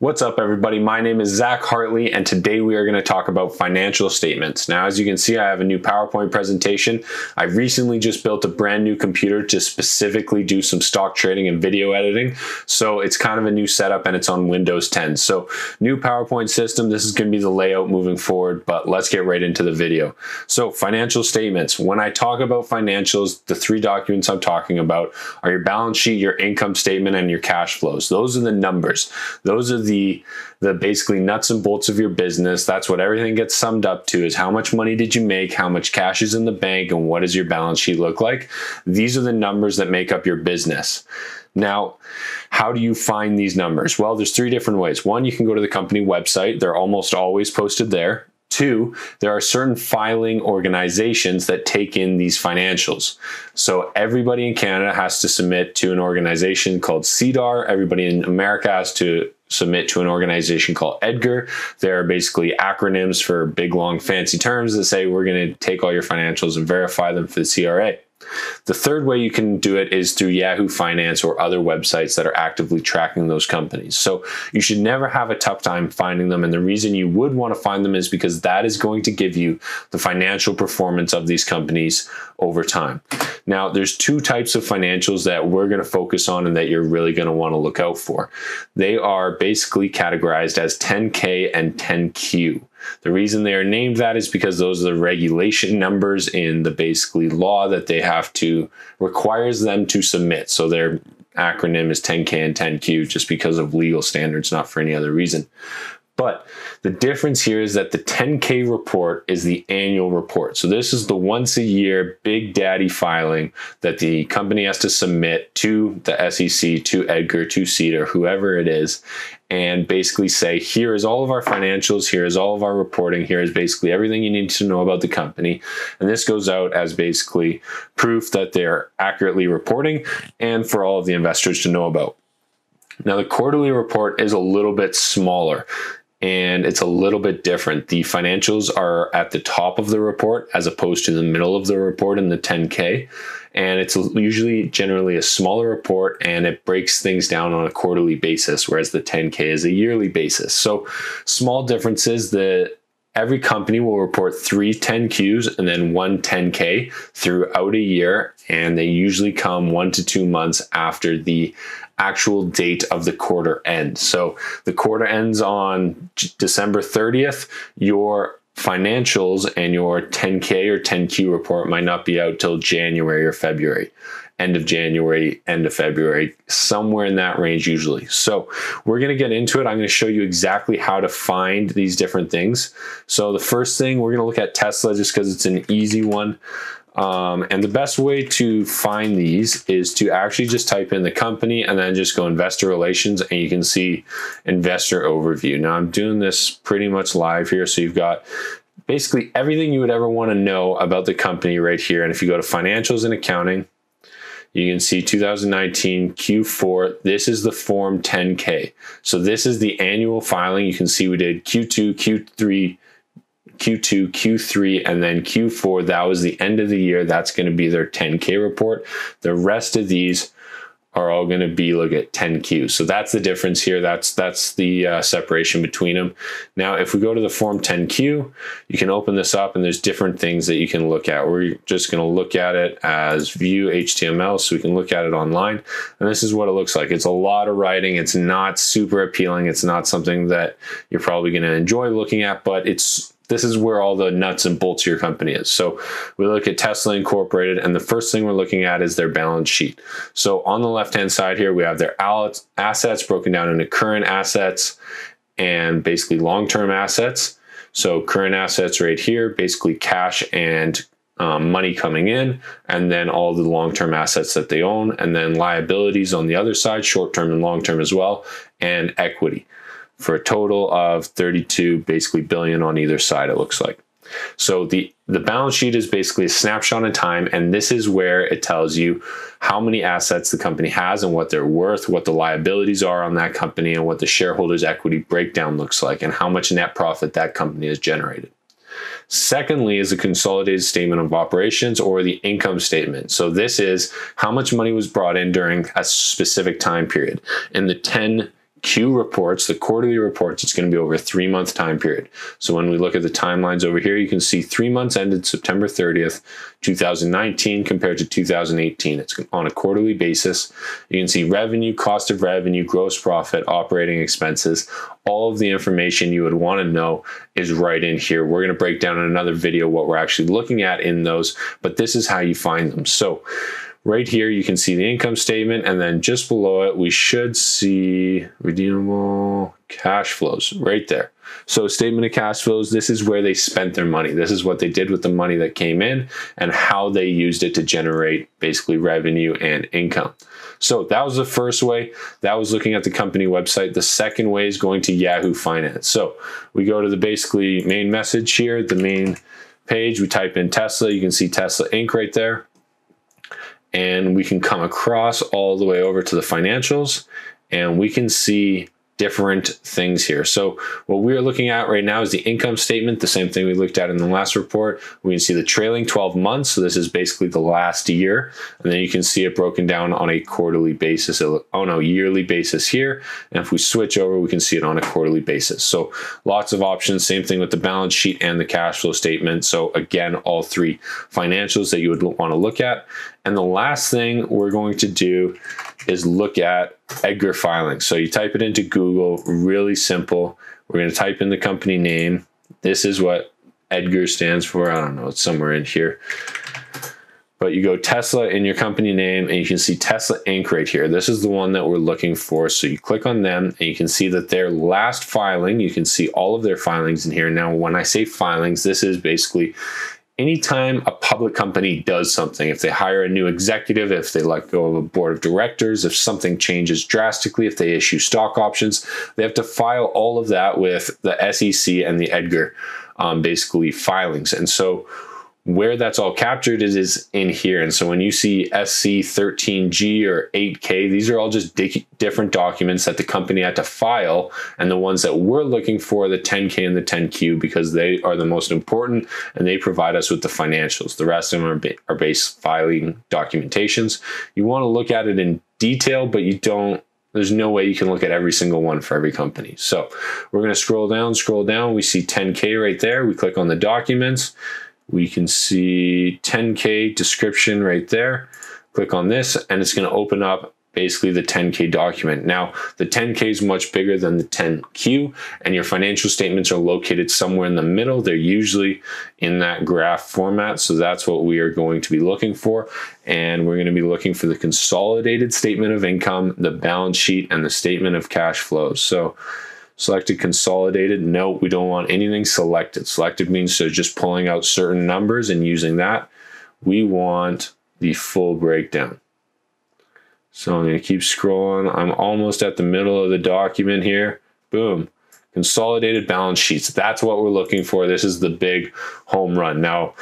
What's up, everybody? My name is Zach Hartley, and today we are going to talk about financial statements. Now, as you can see, I have a new PowerPoint presentation. I recently just built a brand new computer to specifically do some stock trading and video editing. So it's kind of a new setup and it's on Windows 10. So, new PowerPoint system. This is going to be the layout moving forward, but let's get right into the video. So, financial statements. When I talk about financials, the three documents I'm talking about are your balance sheet, your income statement, and your cash flows. Those are the numbers. Those are the the basically nuts and bolts of your business. That's what everything gets summed up to is how much money did you make, how much cash is in the bank, and what does your balance sheet look like? These are the numbers that make up your business. Now, how do you find these numbers? Well, there's three different ways. One, you can go to the company website. They're almost always posted there. Two, there are certain filing organizations that take in these financials. So everybody in Canada has to submit to an organization called SEDAR. Everybody in America has to submit to an organization called Edgar. They're basically acronyms for big, long, fancy terms that say we're going to take all your financials and verify them for the CRA. The third way you can do it is through Yahoo Finance or other websites that are actively tracking those companies. So you should never have a tough time finding them. And the reason you would want to find them is because that is going to give you the financial performance of these companies over time. Now, there's two types of financials that we're going to focus on and that you're really going to want to look out for. They are basically categorized as 10K and 10Q. The reason they are named that is because those are the regulation numbers in the basically law that they have to requires them to submit. So their acronym is 10K and 10Q just because of legal standards, not for any other reason. But the difference here is that the 10K report is the annual report. So this is the once a year big daddy filing that the company has to submit to the SEC, to Edgar, to SEDAR, whoever it is, and basically say, here is all of our financials, here is all of our reporting, here is basically everything you need to know about the company. And this goes out as basically proof that they're accurately reporting and for all of the investors to know about. Now, the quarterly report is a little bit smaller and it's a little bit different. The financials are at the top of the report as opposed to the middle of the report in the 10K. And it's usually generally a smaller report and it breaks things down on a quarterly basis, whereas the 10K is a yearly basis. So, small differences. The every company will report three 10Qs and then one 10K throughout a year. And they usually come one to two months after the actual date of the quarter end. So the quarter ends on December 30th. Your financials and your 10K or 10Q report might not be out till January or February. End of January, end of February, somewhere in that range usually. So, we're going to get into it. I'm going to show you exactly how to find these different things. So, the first thing we're going to look at Tesla just because it's an easy one. Um, and the best way to find these is to actually just type in the company and then just go investor relations and you can see investor overview. Now I'm doing this pretty much live here. So you've got basically everything you would ever want to know about the company right here. And if you go to financials and accounting, you can see 2019 Q4. This is the Form 10K. So this is the annual filing. You can see we did Q2, Q3, Q2, Q3, and then Q4. That was the end of the year. That's going to be their 10K report. The rest of these are all going to be look at 10Q. So that's the difference here. That's that's the uh, separation between them. Now, if we go to the form 10Q, you can open this up and there's different things that you can look at. We're just going to look at it as view HTML so we can look at it online. And this is what it looks like. It's a lot of writing. It's not super appealing. It's not something that you're probably going to enjoy looking at, but it's this is where all the nuts and bolts of your company is. So we look at Tesla Incorporated, and the first thing we're looking at is their balance sheet. So on the left hand side here, we have their assets broken down into current assets and basically long term assets. So current assets right here, basically cash and um, money coming in, and then all the long term assets that they own, and then liabilities on the other side, short term and long term as well, and equity for a total of 32 basically billion on either side it looks like so the the balance sheet is basically a snapshot in time and this is where it tells you how many assets the company has and what they're worth what the liabilities are on that company and what the shareholders equity breakdown looks like and how much net profit that company has generated Secondly, is a consolidated statement of operations or the income statement. So, this is how much money was brought in during a specific time period. In the 10 Q reports, the quarterly reports, it's going to be over a three month time period. So when we look at the timelines over here, you can see three months ended September 30th, 2019 compared to 2018. It's on a quarterly basis. You can see revenue, cost of revenue, gross profit, operating expenses. All of the information you would want to know is right in here. We're going to break down in another video what we're actually looking at in those, but this is how you find them. So Right here, you can see the income statement, and then just below it, we should see redeemable cash flows right there. So statement of cash flows, this is where they spent their money. This is what they did with the money that came in and how they used it to generate basically revenue and income. So that was the first way. That was looking at the company website. The second way is going to Yahoo Finance. So we go to the basically main message here, the main page. We type in Tesla. You can see Tesla Inc. right there and we can come across all the way over to the financials and we can see different things here. So what we're looking at right now is the income statement, the same thing we looked at in the last report. We can see the trailing 12 months. So this is basically the last year. And then you can see it broken down on a quarterly basis, oh no, yearly basis here. And if we switch over, we can see it on a quarterly basis. So lots of options. Same thing with the balance sheet and the cash flow statement. So again, all three financials that you would want to look at. And the last thing we're going to do is look at Edgar filings. So you type it into Google, really simple. We're going to type in the company name. This is what Edgar stands for. I don't know, it's somewhere in here. But you go Tesla in your company name and you can see Tesla Inc. right here. This is the one that we're looking for. So you click on them and you can see that their last filing, you can see all of their filings in here. Now, when I say filings, this is basically anytime a public company does something, if they hire a new executive, if they let go of a board of directors, if something changes drastically, if they issue stock options, they have to file all of that with the SEC and the Edgar um, basically filings. And so where that's all captured is, in here. And so when you see SC13G or 8K, these are all just di different documents that the company had to file. And the ones that we're looking for, the 10K and the 10Q, because they are the most important and they provide us with the financials. The rest of them are, ba are base filing documentations. You want to look at it in detail, but you don't there's no way you can look at every single one for every company. So we're going to scroll down, scroll down. We see 10K right there. We click on the documents. We can see 10K description right there. Click on this and it's going to open up basically the 10K document. Now, the 10K is much bigger than the 10Q, and your financial statements are located somewhere in the middle. They're usually in that graph format, so that's what we are going to be looking for. And we're going to be looking for the consolidated statement of income, the balance sheet, and the statement of cash flows. So Selected consolidated. No, we don't want anything selected. Selected means so just pulling out certain numbers and using that. We want the full breakdown. So I'm going to keep scrolling. I'm almost at the middle of the document here. Boom. Consolidated balance sheets. That's what we're looking for. This is the big home run. Now,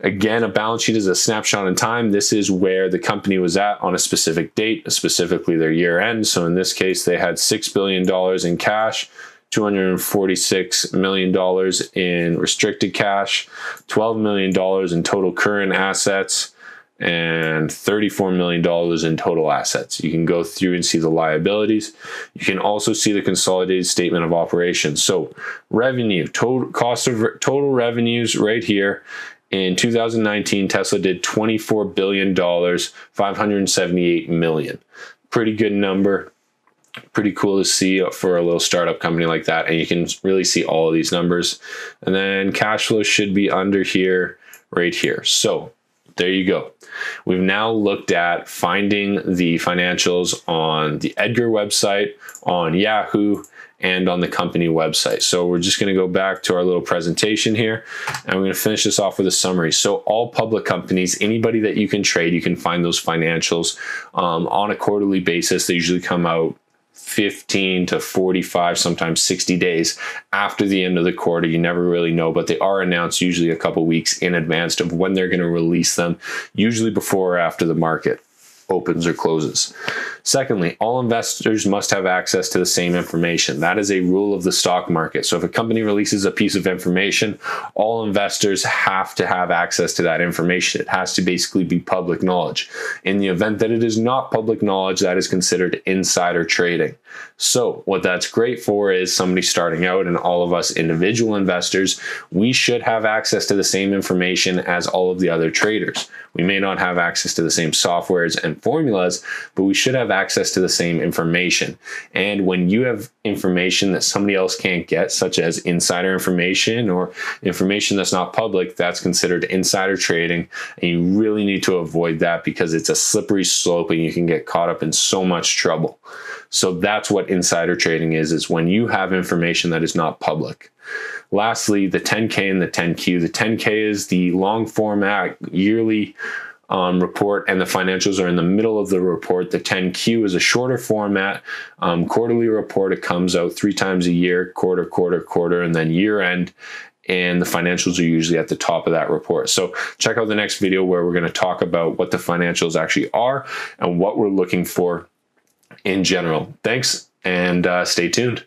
Again, a balance sheet is a snapshot in time. This is where the company was at on a specific date, specifically their year end. So in this case, they had $6 billion in cash, $246 million in restricted cash, $12 million in total current assets, and $34 million in total assets. You can go through and see the liabilities. You can also see the consolidated statement of operations. So revenue, total cost of total revenues right here. In 2019, Tesla did $24 billion, 578 million. Pretty good number. Pretty cool to see for a little startup company like that. And you can really see all of these numbers. And then cash flow should be under here, right here. So there you go. We've now looked at finding the financials on the Edgar website, on Yahoo, and on the company website. So we're just going to go back to our little presentation here and we're going to finish this off with a summary. So all public companies, anybody that you can trade, you can find those financials um, on a quarterly basis. They usually come out 15 to 45, sometimes 60 days after the end of the quarter. You never really know, but they are announced usually a couple weeks in advance of when they're going to release them, usually before or after the market. Opens or closes. Secondly, all investors must have access to the same information. That is a rule of the stock market. So if a company releases a piece of information, all investors have to have access to that information. It has to basically be public knowledge. In the event that it is not public knowledge, that is considered insider trading. So what that's great for is somebody starting out and all of us individual investors, we should have access to the same information as all of the other traders. We may not have access to the same softwares and formulas, but we should have access to the same information. And when you have information that somebody else can't get, such as insider information or information that's not public, that's considered insider trading. And you really need to avoid that because it's a slippery slope and you can get caught up in so much trouble. So that's what insider trading is, is when you have information that is not public. Lastly, the 10K and the 10Q. The 10K is the long format yearly um, report, and the financials are in the middle of the report. The 10Q is a shorter format um, quarterly report. It comes out three times a year, quarter, quarter, quarter, and then year end. And the financials are usually at the top of that report. So check out the next video where we're going to talk about what the financials actually are and what we're looking for in general. Thanks and uh, stay tuned.